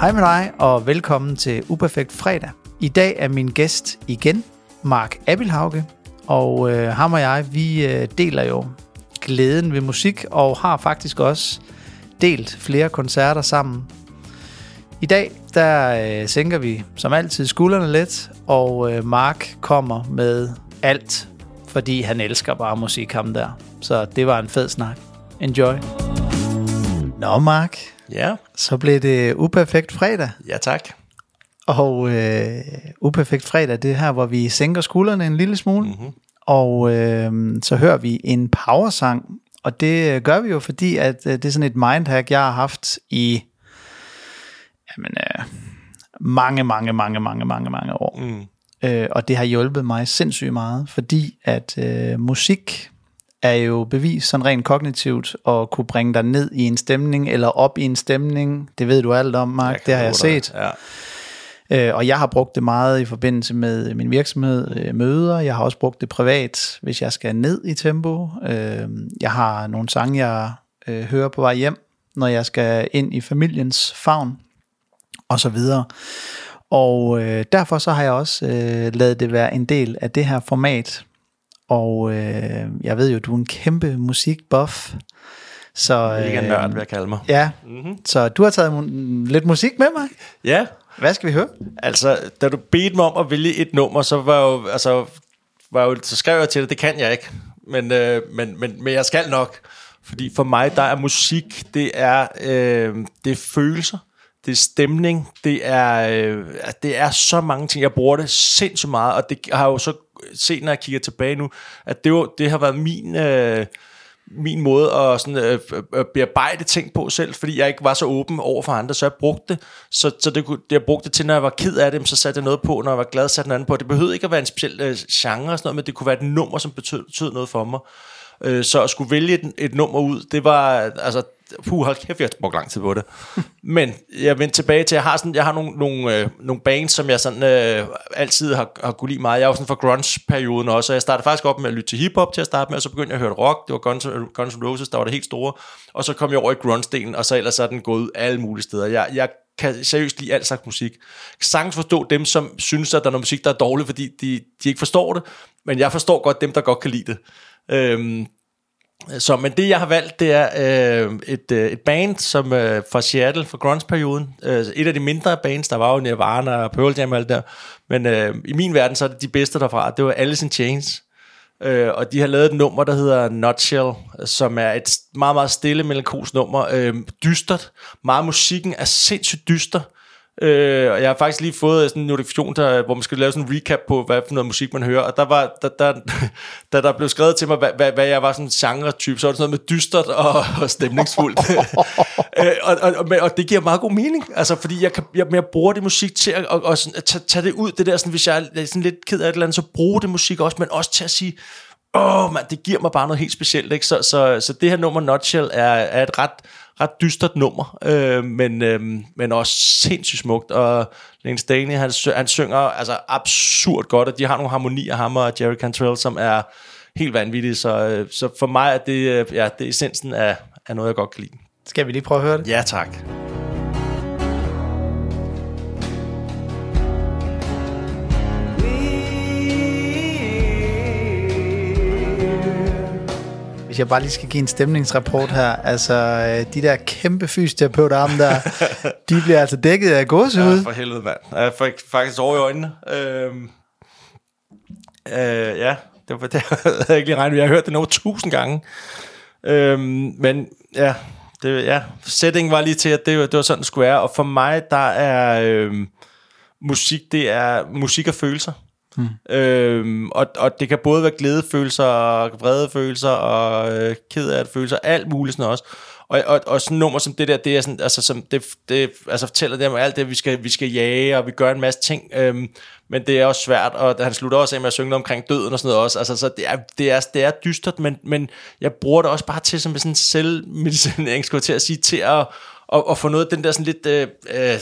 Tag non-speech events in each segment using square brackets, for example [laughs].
Hej med dig, og velkommen til Uperfekt Fredag. I dag er min gæst igen Mark Abilhauge, og øh, ham og jeg, vi øh, deler jo glæden ved musik, og har faktisk også delt flere koncerter sammen. I dag, der øh, sænker vi som altid skuldrene lidt, og øh, Mark kommer med alt, fordi han elsker bare musik, ham der. Så det var en fed snak. Enjoy. Nå, Mark. Ja. Så blev det Uperfekt Fredag. Ja, tak. Og øh, Uperfekt Fredag, det er her, hvor vi sænker skuldrene en lille smule. Mm-hmm. Og øh, så hører vi en powersang. Og det gør vi jo, fordi at øh, det er sådan et mindhack, jeg har haft i jamen, øh, mange, mange, mange, mange, mange, mange år. Mm. Øh, og det har hjulpet mig sindssygt meget, fordi at øh, musik er jo bevis sådan rent kognitivt at kunne bringe dig ned i en stemning, eller op i en stemning. Det ved du alt om, Mark. Det har jeg set. Ja. Øh, og jeg har brugt det meget i forbindelse med min virksomhed, øh, møder. Jeg har også brugt det privat, hvis jeg skal ned i tempo. Øh, jeg har nogle sange, jeg øh, hører på vej hjem, når jeg skal ind i familiens favn, og så videre. Og øh, derfor så har jeg også øh, lavet det være en del af det her format. Og øh, jeg ved jo, du er en kæmpe musikbuff. Så, Ikke en øh, nørd, vil jeg kalde mig. Ja, mm-hmm. så du har taget mu- lidt musik med mig. Ja, Hvad skal vi høre? altså, da du bedte mig om at vælge et nummer, så var jeg jo, altså, var jo, så skrev jeg til dig, det kan jeg ikke. Men, øh, men, men, men jeg skal nok. Fordi for mig, der er musik, det er, øh, det er følelser, det er stemning, det er, øh, det er så mange ting. Jeg bruger det sindssygt meget, og det har jo så se, når jeg kigger tilbage nu, at det, var, det har været min... Øh, min måde at sådan, øh, øh, øh, bearbejde ting på selv, fordi jeg ikke var så åben over for andre, så jeg brugte det. Så, så det, kunne- jeg brugte det til, når jeg var ked af det, så satte jeg noget på, når jeg var glad, satte noget andet på. Det behøvede ikke at være en speciel øh, genre og sådan noget, men det kunne være et nummer, som betød, betød noget for mig. Øh, så at skulle vælge et, et nummer ud, det var, altså, puh, hold kæft, jeg har brugt lang tid på det. Men jeg vendte tilbage til, jeg har, sådan, jeg har nogle, nogle, øh, nogle bands, som jeg sådan, øh, altid har, har kunne lide meget. Jeg er jo sådan fra grunge-perioden også, og jeg startede faktisk op med at lytte til hiphop til at starte med, og så begyndte jeg at høre rock. Det var Guns, øh, Guns N' Roses, der var det helt store. Og så kom jeg over i grunge-delen, og så ellers er den gået ud alle mulige steder. Jeg, jeg kan seriøst lide alt slags musik. Jeg kan sagtens forstå dem, som synes, at der er noget musik, der er dårligt, fordi de, de ikke forstår det. Men jeg forstår godt dem, der godt kan lide det. Øhm, så, men det jeg har valgt, det er øh, et, øh, et band som øh, fra Seattle, fra grunge-perioden. Øh, et af de mindre bands, der var jo Nirvana og Pearl Jam og alt der. Men øh, i min verden, så er det de bedste derfra. Det var Alice in Chains. Øh, og de har lavet et nummer, der hedder Nutshell, som er et meget, meget stille, melankolsk nummer. Øh, dystert. Meget musikken er sindssygt dyster. Øh, og jeg har faktisk lige fået sådan en notifikation, der, hvor man skal lave sådan en recap på, hvad for noget musik man hører. Og der var, der, der, [laughs] der, der blev skrevet til mig, hvad, hvad, hvad jeg var sådan en genre-type, så var det sådan noget med dystert og, [laughs] og stemningsfuldt. [laughs] øh, og, og, og, og, det giver meget god mening, altså fordi jeg, kan, jeg, jeg bruger det musik til at, og, og sådan, at tage, tage det ud, det der, sådan, hvis jeg er sådan lidt ked af et eller andet, så bruge det musik også, men også til at sige, åh oh, man, det giver mig bare noget helt specielt, ikke? Så, så, så det her nummer, Nutshell, er, er et ret, ret dystert nummer, øh, men, øh, men også sindssygt smukt, og Lane Stanley, han, han synger altså absurd godt, og de har nogle harmonier, ham og Jerry Cantrell, som er helt vanvittige, så, øh, så for mig er det, øh, ja, det er essensen af, af noget, jeg godt kan lide. Skal vi lige prøve at høre det? Ja, tak. Hvis jeg bare lige skal give en stemningsrapport her, altså øh, de der kæmpe fysioterapeuter arme der, [laughs] de bliver altså dækket af gåsehud. Ja, for helvede, mand. Jeg fik faktisk over i øjnene. Øhm, øh, ja, det var [laughs] det, havde jeg ikke lige regnet. med. Jeg har hørt det over tusind gange. Øhm, men ja, det, ja, settingen var lige til, at det, var- det var sådan, det skulle være. Og for mig, der er øhm, musik, det er musik og følelser. Mm. Øhm, og, og det kan både være glædefølelser, og vrede følelser, og øh, ked af følelser, alt muligt sådan også. Og, og, og sådan nummer som det der, det er sådan, altså, som det, det altså fortæller det om alt det, vi skal, vi skal jage, og vi gør en masse ting, øhm, men det er også svært, og han slutter også af med at synge omkring døden og sådan noget også, altså så det er, det er, det er dystert, men, men jeg bruger det også bare til som sådan en selvmedicinering, skulle jeg til at sige, til at, og, og få noget af den der sådan lidt øh, øh,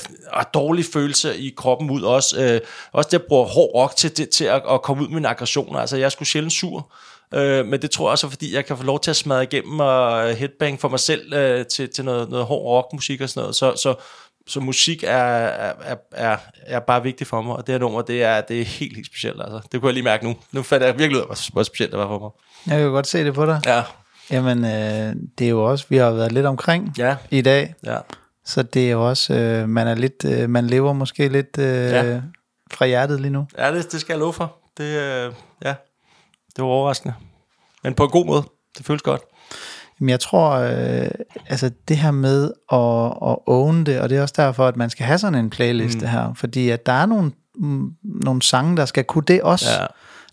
dårlige følelse i kroppen ud også. Øh, også det at bruge hård rock til, til, til at, at komme ud med mine aggressioner. Altså jeg er sgu sjældent sur, øh, men det tror jeg også, fordi jeg kan få lov til at smadre igennem og headbang for mig selv øh, til, til noget, noget hård rockmusik og sådan noget. Så, så så musik er, er, er, er bare vigtigt for mig, og det her nummer, det er, det er helt, helt specielt. Altså. Det kunne jeg lige mærke nu. Nu fandt jeg virkelig ud af, hvor specielt det var for mig. Jeg kan godt se det på dig. Ja, Jamen, øh, det er jo også, vi har været lidt omkring ja, i dag, ja. så det er jo også, øh, man er lidt, øh, man lever måske lidt øh, Ja. fra hjertet lige nu. Ja, det, det skal jeg love for. Det, øh, ja, det var overraskende. Men på en god måde. Det føles godt. Men jeg tror, øh, altså det her med at, at own det, og det er også derfor, at man skal have sådan en playliste mm. her, fordi at der er nogle, mm, nogle sange, der skal kunne det også. Ja.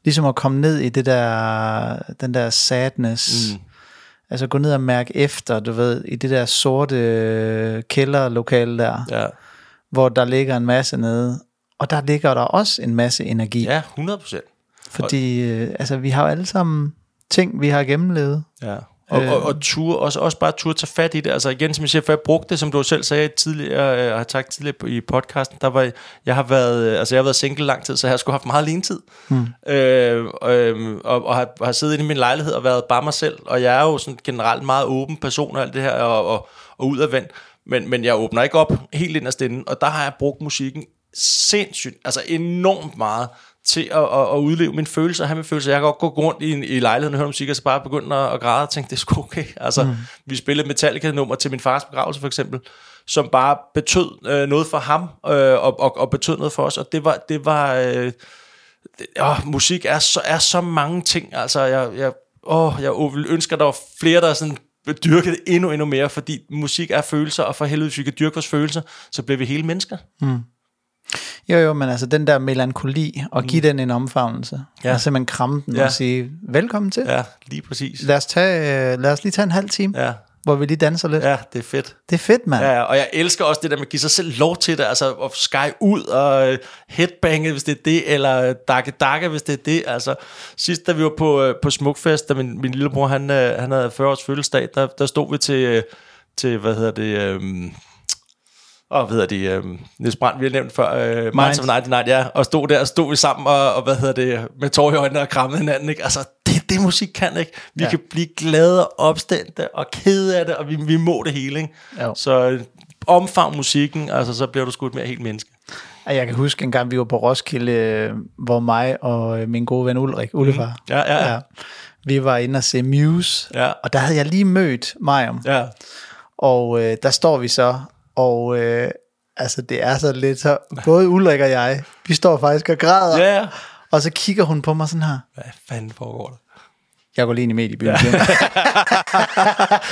Ligesom at komme ned i det der, den der sadness. Mm. Altså gå ned og mærke efter, du ved, i det der sorte øh, kælderlokale der, Ja, hvor der ligger en masse nede. Og der ligger der også en masse energi. ja 100 procent. Fordi øh, altså, vi har jo alle sammen ting, vi har gennemlevet. Ja. Og, Øh. og, og ture, også, også bare turde tage fat i det. Altså igen, som jeg siger, for jeg brugte det, som du selv sagde tidligere, øh, og har sagt tidligere i podcasten, der var, jeg har været, øh, altså jeg har været single lang tid, så jeg har sgu haft meget alene tid. Mm. Øh, øh, og, og har, har siddet inde i min lejlighed og været bare mig selv. Og jeg er jo sådan generelt meget åben person og alt det her, og, og, og udadvendt. Men, men jeg åbner ikke op helt ind ad stinden, og der har jeg brugt musikken sindssygt, altså enormt meget til at, at, at udleve mine følelser, have mine følelser. Jeg kan godt gå rundt i, i lejligheden og høre musik, og så bare begynde at, at græde og tænke, det er sgu okay. Altså, mm. vi spillede Metallica-nummer til min fars begravelse for eksempel, som bare betød øh, noget for ham, øh, og, og, og betød noget for os, og det var, det var øh, det, åh, musik er så, er så mange ting, altså, jeg, jeg, åh, jeg ville ønske, at der var flere, der sådan dyrkede det endnu, endnu mere, fordi musik er følelser, og for helvede, hvis vi kan dyrke vores følelser, så bliver vi hele mennesker. Jo, jo, men altså den der melankoli, og give mm. den en omfavnelse. Ja. Og simpelthen kramme den Ja. og sige, velkommen til. Ja. Lige præcis. Lad, os tage, øh, lad os lige tage en halv time, ja. Hvor vi lige danser lidt. Ja. det er fedt. Det er fedt, mand. Ja, og jeg elsker også det der med at give sig selv lov til det, altså at sky ud og øh, headbange, hvis det er det, eller dakke dakke, hvis det er det. Altså, sidst da vi var på, øh, på Smukfest, da min, min lillebror, han, øh, han havde 40 års fødselsdag, der, der stod vi til, øh, til, hvad hedder det, øh, og hvad hedder det, øh, Niels Brandt, vi har nævnt før, øh, Minds of 99, ja, og stod der, og stod vi sammen, og, og hvad hedder det, med tår i øjnene og krammede hinanden, ikke? Altså, det det, musik kan, ikke? Vi ja. Kan blive glade og opstemte og kede af det, og vi, vi må det hele, ikke? Jo. Så øh, omfavn musikken, altså så bliver du sgu et mere helt menneske. Jeg kan huske en gang, vi var på Roskilde, øh, hvor mig og øh, min gode ven Ulrik, Ullefar, mm. Ja, ja, ja. vi var inde og se Muse, Ja. og der havde jeg lige mødt Majum, Ja, og øh, der står vi så, og øh, altså det er så lidt så, både Ulrik og jeg, vi står faktisk og græder, ja, ja. og så kigger hun på mig sådan her, Hvad fanden foregår der? jeg går lige ind i mediebyen.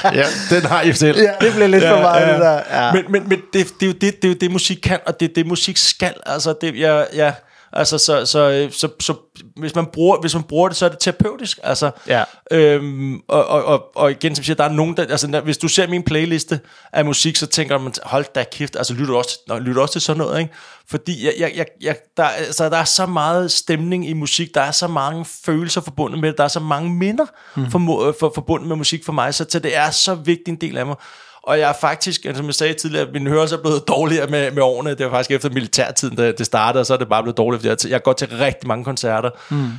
Ja, [laughs] den har I selv. ja, det blev lidt for meget, det der. Ja. Men, men, men det, det, er jo det, det er jo det, musik kan, og det er det, musik skal. Altså, det, jeg, jeg, altså så, så, så, så, hvis, man bruger, hvis man bruger det, så er det terapeutisk. Altså, Ja. øhm, og, og, og, og, igen, som siger, der er nogen, der, altså, hvis du ser min playliste af musik, så tænker man, hold da kæft, altså lytter du også, til- nå, lytter også til sådan noget, ikke? Fordi jeg, jeg, jeg, jeg, der, altså, der er så meget stemning i musik, der er så mange følelser forbundet med det, der er så mange minder mm. for, for, forbundet med musik for mig, så, så det er så vigtig en del af mig. Og jeg er faktisk, altså, som jeg sagde tidligere, min hørelse er blevet [laughs] dårligere med, med årene. Det var faktisk efter militærtiden, da det startede, og så er det bare blevet dårligt, fordi jeg, jeg går til rigtig mange koncerter. Mm.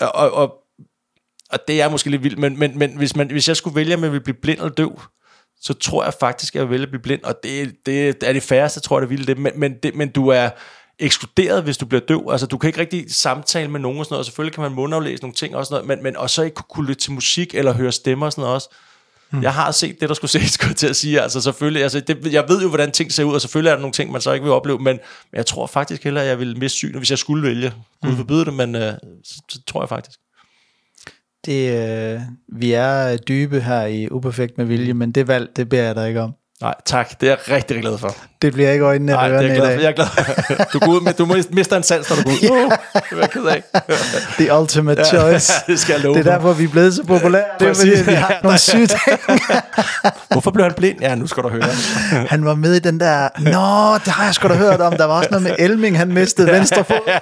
Og, og, og det er måske lidt vildt, men, men, men hvis, man, hvis jeg skulle vælge, om jeg ville blive blind eller døv, så tror jeg faktisk, at jeg vil vælge at blive blind, og det, det er det færreste, tror jeg, der ville det, men, men, det, men du er ekskluderet, hvis du bliver døv. Altså, du kan ikke rigtig samtale med nogen og sådan noget, og selvfølgelig kan man mundaflæse nogle ting og sådan noget, men, men og så ikke kunne- kunne lytte til musik eller høre stemmer og sådan noget også. Mm. Jeg har set det, der skulle [laughs] ses, skulle jeg til at sige. Altså selvfølgelig, altså, det, jeg ved jo, hvordan ting ser ud, og selvfølgelig er der nogle ting, man så ikke vil opleve, men, jeg tror faktisk heller, at jeg ville miste synet, hvis jeg skulle vælge. Gud forbyde det, men øh, så, så, tror jeg faktisk. Det, øh, vi er dybe her i Uperfekt med vilje, men det valg, det beder jeg dig ikke om. Nej, tak. Det er jeg rigtig, glad for. Det bliver ikke øjnene Nej, det er jeg glad for. Jeg er glad for. [laughs] Du, går ud med, du må- mister en sans, når du går ud. Uh, det er jeg ked af. [laughs] The ultimate [laughs] choice. det skal jeg love Det er for. derfor, vi er blevet så populære. Det er fordi, vi har nogle syge ting. Hvorfor blev han blind? Ja, nu skal du høre. Han var med i den der, nå, det har jeg sgu da hørt om. Der var også noget med Elming, han mistede venstre fod.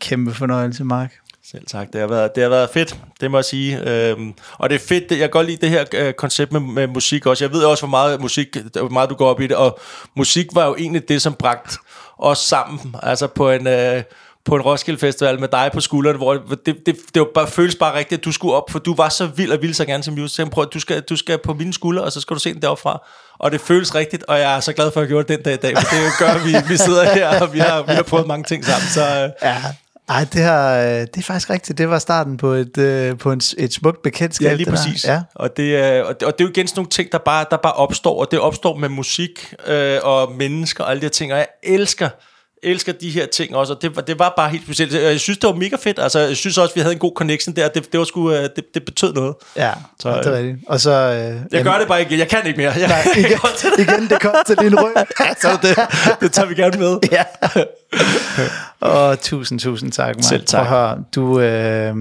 Kæmpe fornøjelse, Mark. Selv tak. Det har været, det har været fedt, det må jeg sige. Øhm, og det er fedt, det, jeg kan godt lide det her øh, koncept med, med musik også. Jeg ved også, hvor meget musik, hvor meget du går op i det, og musik var jo egentlig det, som bragte os sammen, altså på en... Øh, på en Roskilde Festival med dig på skulderen, hvor det, det, det var bare, føles bare rigtigt, at du skulle op, for du var så vild og ville så gerne som musiker. Prøv, du skal, du skal på mine skuldre, og så skal du se den deroppe fra. Og det føles rigtigt, og jeg er så glad for, at jeg gjorde det den dag i dag, for det gør, at vi, vi sidder her, og vi har, vi har prøvet mange ting sammen. Så, øh, Ja, ej, det, her, øh, det er faktisk rigtigt. Det var starten på et, øh, på en, et smukt bekendtskab. Ja, lige det der. præcis. Ja. Og, det, er- og, det, og det er jo igen sådan nogle ting, der bare, der bare opstår, og det opstår med musik øh, og mennesker og alle de her ting, og jeg elsker elsker de her ting også, og det, var- det var bare helt specielt. Jeg synes, det var mega fedt. Altså, jeg synes også, vi havde en god connection der. Det, det, var sgu, øh, det, det betød noget. Ja, Så, det er rigtigt. Og så... Øh, Jeg gør det bare ikke. Jeg kan ikke mere. Jeg, Nej, jeg [laughs] igen, til det. igen, det kom til din ryg. [laughs] Så det, det tager vi gerne med. [laughs] ja. Og tusind, tusind tak, Mark. Selv tak. Prøv at du, øh,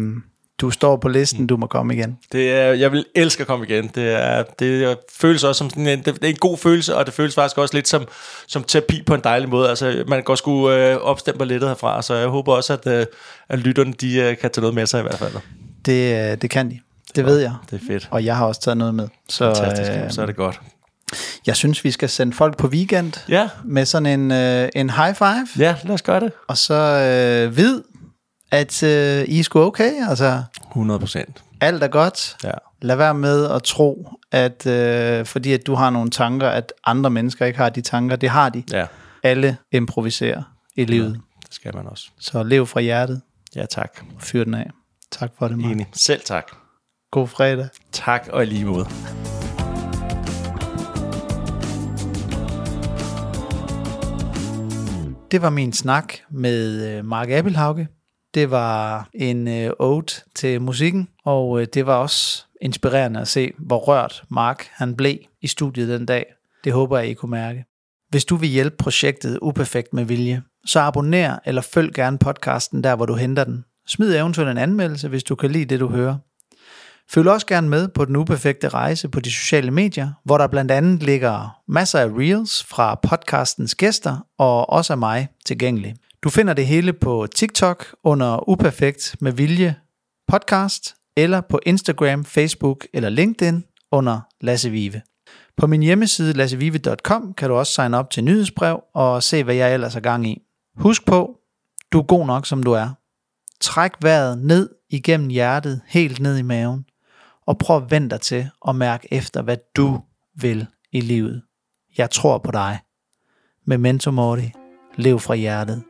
du står på listen, du må komme igen. Det er, jeg vil elske at komme igen. Det, er, det føles også som sådan en, det, er en god følelse, og det føles faktisk også lidt som, som terapi på en dejlig måde. Altså, man kan sgu øh, opstemme lidt herfra, så jeg håber også, at, øh, at lytterne de, øh, kan tage noget med sig i hvert fald. Det, øh, det kan de. Det ved jeg. Det er fedt. Og jeg har også taget noget med. Så Fantastisk. øh, så er det godt. Jeg synes, vi skal sende folk på weekend Ja, med sådan en, øh, en high five. ja lad os gøre det. Og så øh, vid, at øh, I er sgu okay. Altså, 100 procent. alt er godt. Ja. Lad være med at tro, at øh, fordi at du har nogle tanker, at andre mennesker ikke har de tanker. Det har de. ja, Alle improviserer i livet. det skal man også. Så lev fra hjertet Ja, tak. fyr den af. Tak for det, Mark. Enig. Selv tak. God fredag. Tak og i lige måde. Det var min snak med øh, Mark Appelhauge. Det var en øh, ode til musikken, og øh, det var også inspirerende at se, hvor rørt Mark han blev i studiet den dag. Det håber jeg, I kunne mærke. Hvis du vil hjælpe projektet Uperfekt med Vilje, så abonner eller følg gerne podcasten der, hvor du henter den. Smid eventuelt en anmeldelse, hvis du kan lide det, du hører. Følg også gerne med på den uperfekte rejse på de sociale medier, hvor der blandt andet ligger masser af reels fra podcastens gæster og også af mig tilgængelig. Du finder det hele på TikTok under Uperfekt med Vilje podcast, eller på Instagram, Facebook eller LinkedIn under Lasse Vive. På min hjemmeside lassevive.com kan du også signe op til nyhedsbrev og se, hvad jeg ellers har gang i. Husk på, du er god nok, som du er. Træk vejret ned igennem hjertet, helt ned i maven, og prøv at vente dig til at mærke efter, hvad du vil i livet. Jeg tror på dig. Memento Mori. Lev fra hjertet.